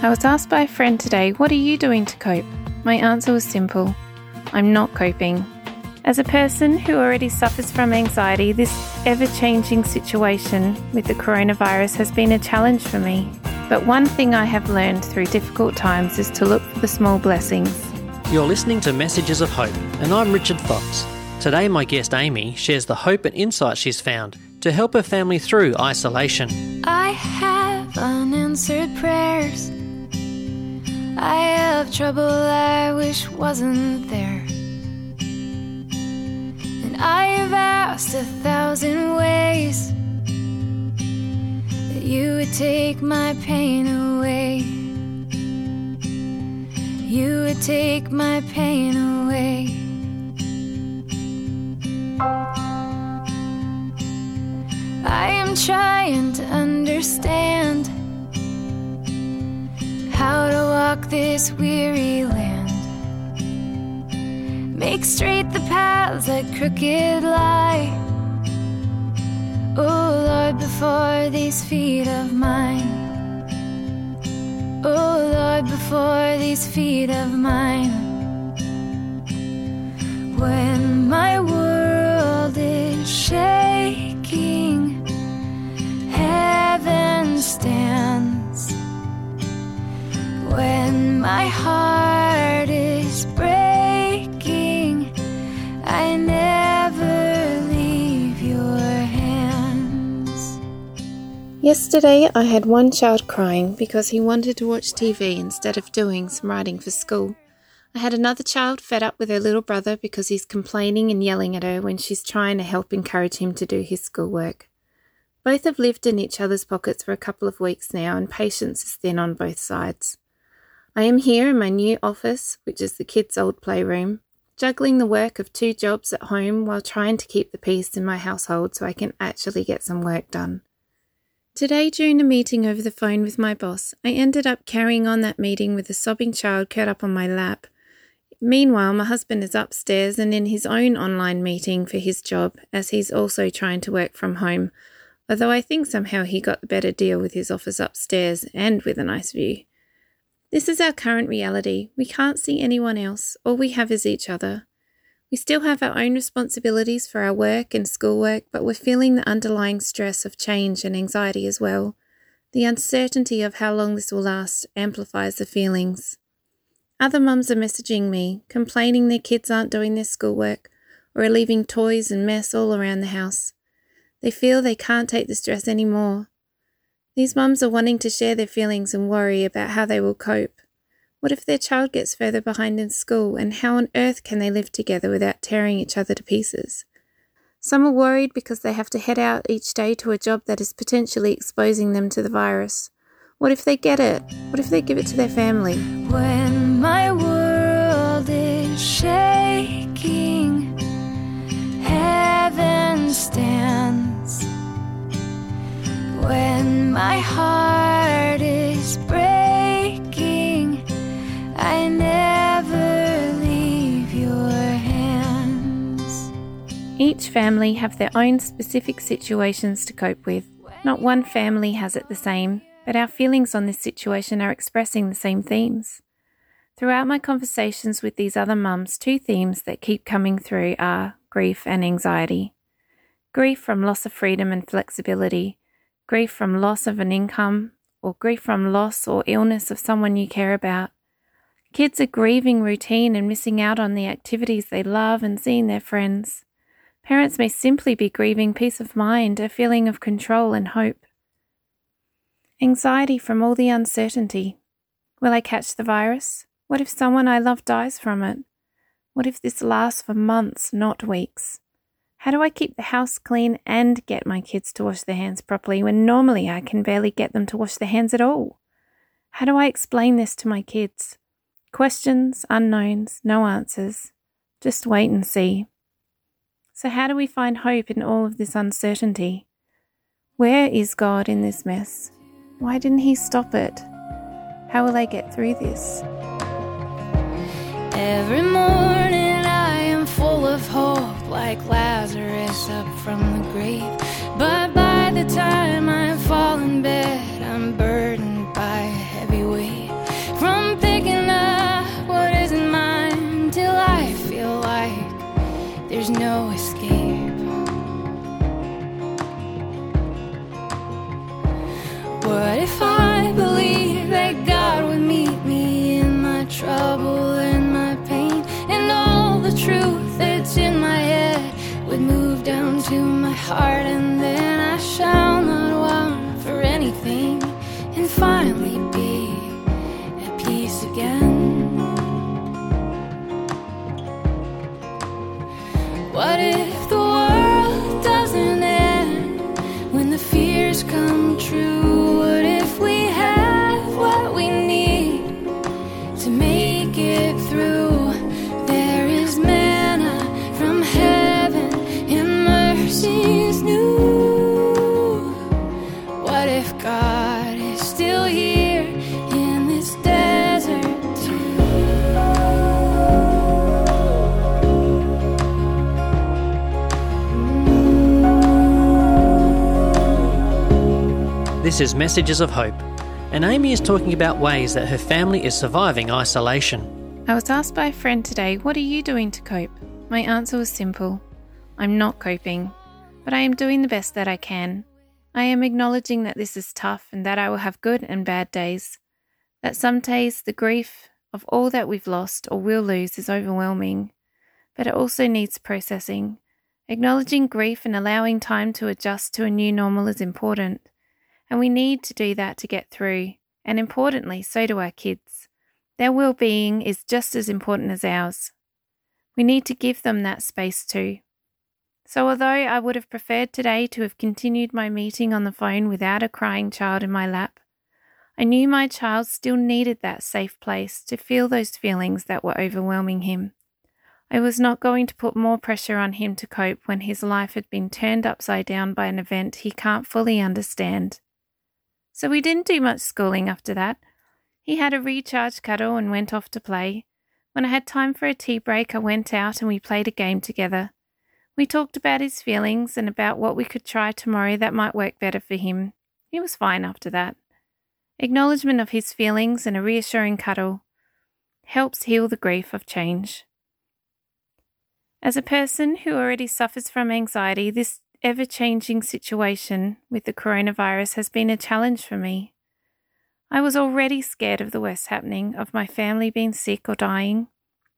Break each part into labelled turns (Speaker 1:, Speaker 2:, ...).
Speaker 1: I was asked by a friend today, What are you doing to cope? My answer was simple I'm not coping. As a person who already suffers from anxiety, this ever changing situation with the coronavirus has been a challenge for me. But one thing I have learned through difficult times is to look for the small blessings.
Speaker 2: You're listening to Messages of Hope, and I'm Richard Fox. Today, my guest Amy shares the hope and insight she's found to help her family through isolation.
Speaker 3: I have unanswered prayers. I have trouble I wish wasn't there. And I have asked a thousand ways that you would take my pain away. You would take my pain away. I am trying to understand walk this weary land. Make straight the paths that crooked lie. Oh Lord, before these feet of mine. Oh Lord, before these feet of mine. When
Speaker 1: Yesterday, I had one child crying because he wanted to watch TV instead of doing some writing for school. I had another child fed up with her little brother because he's complaining and yelling at her when she's trying to help encourage him to do his schoolwork. Both have lived in each other's pockets for a couple of weeks now, and patience is thin on both sides. I am here in my new office, which is the kids' old playroom, juggling the work of two jobs at home while trying to keep the peace in my household so I can actually get some work done. Today, during a meeting over the phone with my boss, I ended up carrying on that meeting with a sobbing child curled up on my lap. Meanwhile, my husband is upstairs and in his own online meeting for his job, as he's also trying to work from home, although I think somehow he got the better deal with his office upstairs and with a nice view. This is our current reality. We can't see anyone else. All we have is each other. We still have our own responsibilities for our work and schoolwork, but we're feeling the underlying stress of change and anxiety as well. The uncertainty of how long this will last amplifies the feelings. Other mums are messaging me, complaining their kids aren't doing their schoolwork or are leaving toys and mess all around the house. They feel they can't take the stress anymore. These mums are wanting to share their feelings and worry about how they will cope. What if their child gets further behind in school, and how on earth can they live together without tearing each other to pieces? Some are worried because they have to head out each day to a job that is potentially exposing them to the virus. What if they get it? What if they give it to their family?
Speaker 3: When my world is shaking, heaven stands. When my heart
Speaker 1: Each family have their own specific situations to cope with. Not one family has it the same, but our feelings on this situation are expressing the same themes. Throughout my conversations with these other mums, two themes that keep coming through are grief and anxiety. Grief from loss of freedom and flexibility, grief from loss of an income, or grief from loss or illness of someone you care about. Kids are grieving routine and missing out on the activities they love and seeing their friends. Parents may simply be grieving peace of mind, a feeling of control and hope. Anxiety from all the uncertainty. Will I catch the virus? What if someone I love dies from it? What if this lasts for months, not weeks? How do I keep the house clean and get my kids to wash their hands properly when normally I can barely get them to wash their hands at all? How do I explain this to my kids? Questions, unknowns, no answers. Just wait and see. So, how do we find hope in all of this uncertainty? Where is God in this mess? Why didn't He stop it? How will I get through this?
Speaker 3: Every morning I am full of hope, like Lazarus up from the grave. But by the time I fall in bed, I'm burdened by a heavy weight. There's no escape. What if I believe that God would meet me in my trouble and my pain, and all the truth that's in my head would move down to my heart, and What if This
Speaker 2: is Messages of Hope, and Amy is talking about ways that her family is surviving isolation.
Speaker 1: I was asked by a friend today, What are you doing to cope? My answer was simple I'm not coping, but I am doing the best that I can. I am acknowledging that this is tough and that I will have good and bad days. That some days the grief of all that we've lost or will lose is overwhelming, but it also needs processing. Acknowledging grief and allowing time to adjust to a new normal is important, and we need to do that to get through, and importantly, so do our kids. Their well being is just as important as ours. We need to give them that space too. So, although I would have preferred today to have continued my meeting on the phone without a crying child in my lap, I knew my child still needed that safe place to feel those feelings that were overwhelming him. I was not going to put more pressure on him to cope when his life had been turned upside down by an event he can't fully understand. So we didn't do much schooling after that. He had a recharge cuddle and went off to play. When I had time for a tea break, I went out and we played a game together. We talked about his feelings and about what we could try tomorrow that might work better for him. He was fine after that. Acknowledgement of his feelings and a reassuring cuddle helps heal the grief of change. As a person who already suffers from anxiety, this ever changing situation with the coronavirus has been a challenge for me. I was already scared of the worst happening, of my family being sick or dying.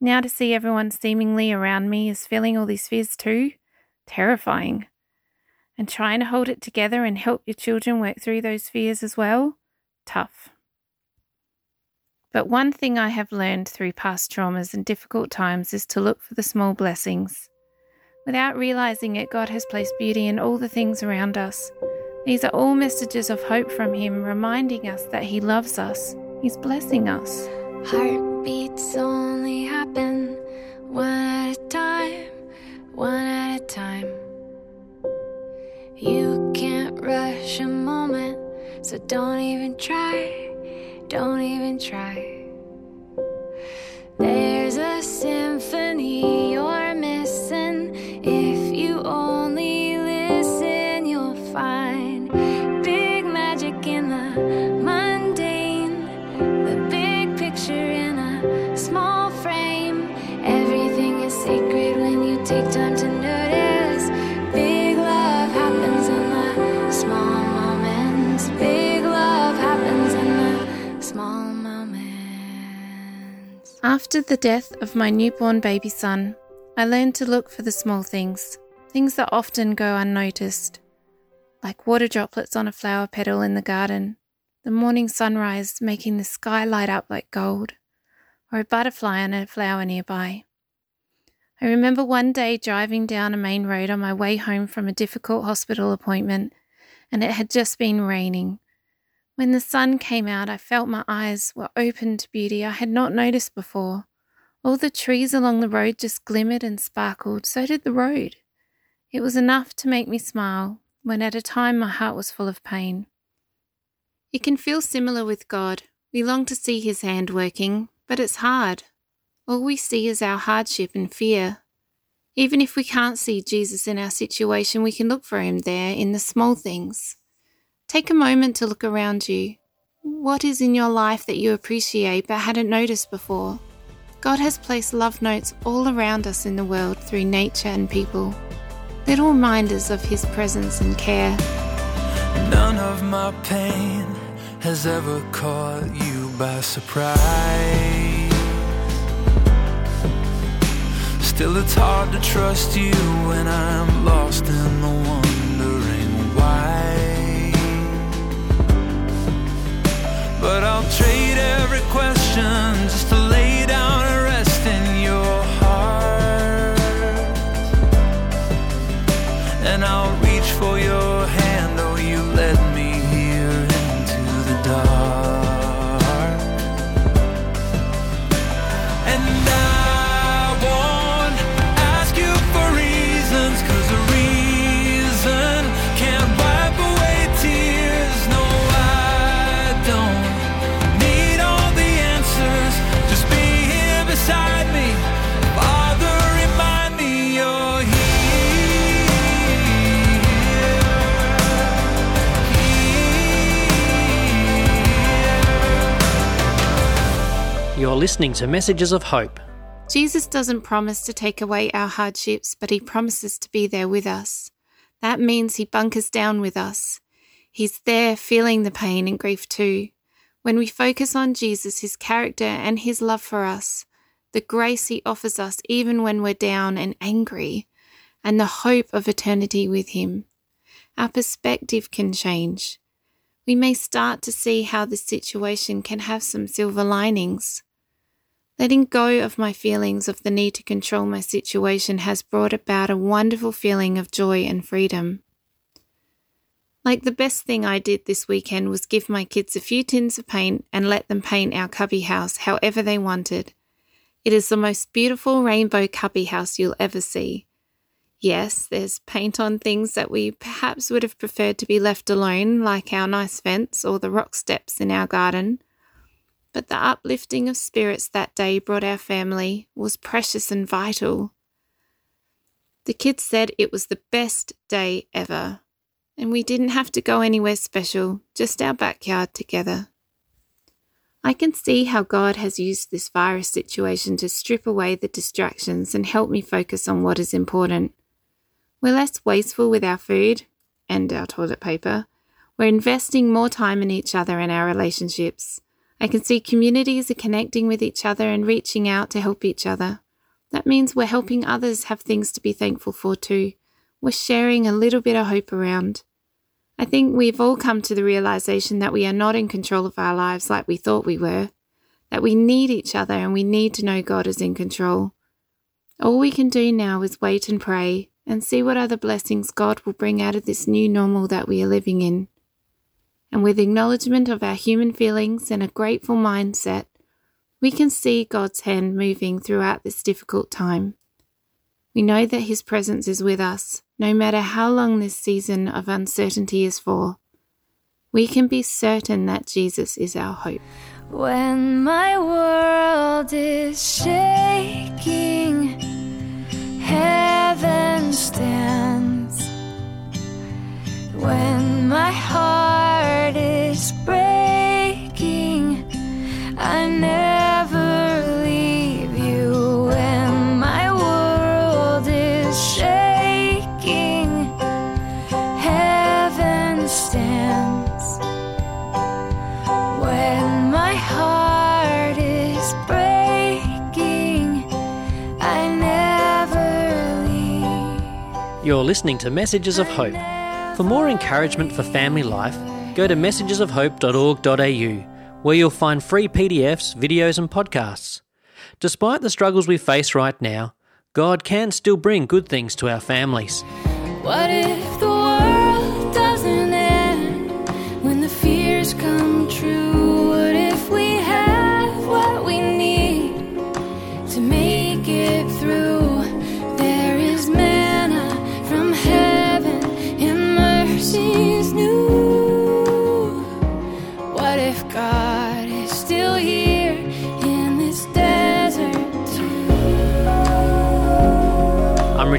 Speaker 1: Now to see everyone seemingly around me is feeling all these fears too, terrifying. And trying to hold it together and help your children work through those fears as well, tough. But one thing I have learned through past traumas and difficult times is to look for the small blessings. Without realizing it, God has placed beauty in all the things around us. These are all messages of hope from Him, reminding us that He loves us. He's blessing us.
Speaker 3: Heartbeats only happen one at a time, one at a time. You can't rush a moment, so don't even try, don't even try. There's a symphony
Speaker 1: After the death of my newborn baby son, I learned to look for the small things, things that often go unnoticed, like water droplets on a flower petal in the garden, the morning sunrise making the sky light up like gold, or a butterfly on a flower nearby. I remember one day driving down a main road on my way home from a difficult hospital appointment, and it had just been raining. When the sun came out, I felt my eyes were open to beauty I had not noticed before. All the trees along the road just glimmered and sparkled, so did the road. It was enough to make me smile when at a time my heart was full of pain. It can feel similar with God. We long to see His hand working, but it's hard. All we see is our hardship and fear. Even if we can't see Jesus in our situation, we can look for Him there in the small things. Take a moment to look around you. What is in your life that you appreciate but hadn't noticed before? God has placed love notes all around us in the world through nature and people, little reminders of His presence and care.
Speaker 4: None of my pain has ever caught you by surprise. Still, it's hard to trust you when I'm lost in the wondering But I'll trade You're
Speaker 2: listening to Messages of Hope.
Speaker 1: Jesus doesn't promise to take away our hardships, but He promises to be there with us. That means He bunkers down with us. He's there feeling the pain and grief too. When we focus on Jesus, His character, and His love for us, the grace He offers us even when we're down and angry, and the hope of eternity with Him, our perspective can change. We may start to see how the situation can have some silver linings. Letting go of my feelings of the need to control my situation has brought about a wonderful feeling of joy and freedom. Like the best thing I did this weekend was give my kids a few tins of paint and let them paint our cubby house however they wanted. It is the most beautiful rainbow cubby house you'll ever see. Yes, there's paint on things that we perhaps would have preferred to be left alone, like our nice fence or the rock steps in our garden but the uplifting of spirits that day brought our family was precious and vital. The kids said it was the best day ever, and we didn't have to go anywhere special, just our backyard together. I can see how God has used this virus situation to strip away the distractions and help me focus on what is important. We're less wasteful with our food and our toilet paper. We're investing more time in each other and our relationships. I can see communities are connecting with each other and reaching out to help each other. That means we're helping others have things to be thankful for too. We're sharing a little bit of hope around. I think we've all come to the realization that we are not in control of our lives like we thought we were, that we need each other and we need to know God is in control. All we can do now is wait and pray and see what other blessings God will bring out of this new normal that we are living in and with acknowledgement of our human feelings and a grateful mindset, we can see God's hand moving throughout this difficult time. We know that His presence is with us, no matter how long this season of uncertainty is for. We can be certain that Jesus is our hope.
Speaker 3: When my world is shaking,
Speaker 2: You're listening to Messages of Hope. For more encouragement for family life, go to messagesofhope.org.au, where you'll find free PDFs, videos, and podcasts. Despite the struggles we face right now, God can still bring good things to our families.
Speaker 3: What if the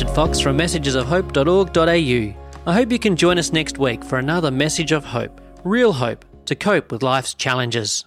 Speaker 2: Richard Fox from messagesofhope.org.au. I hope you can join us next week for another message of hope, real hope, to cope with life's challenges.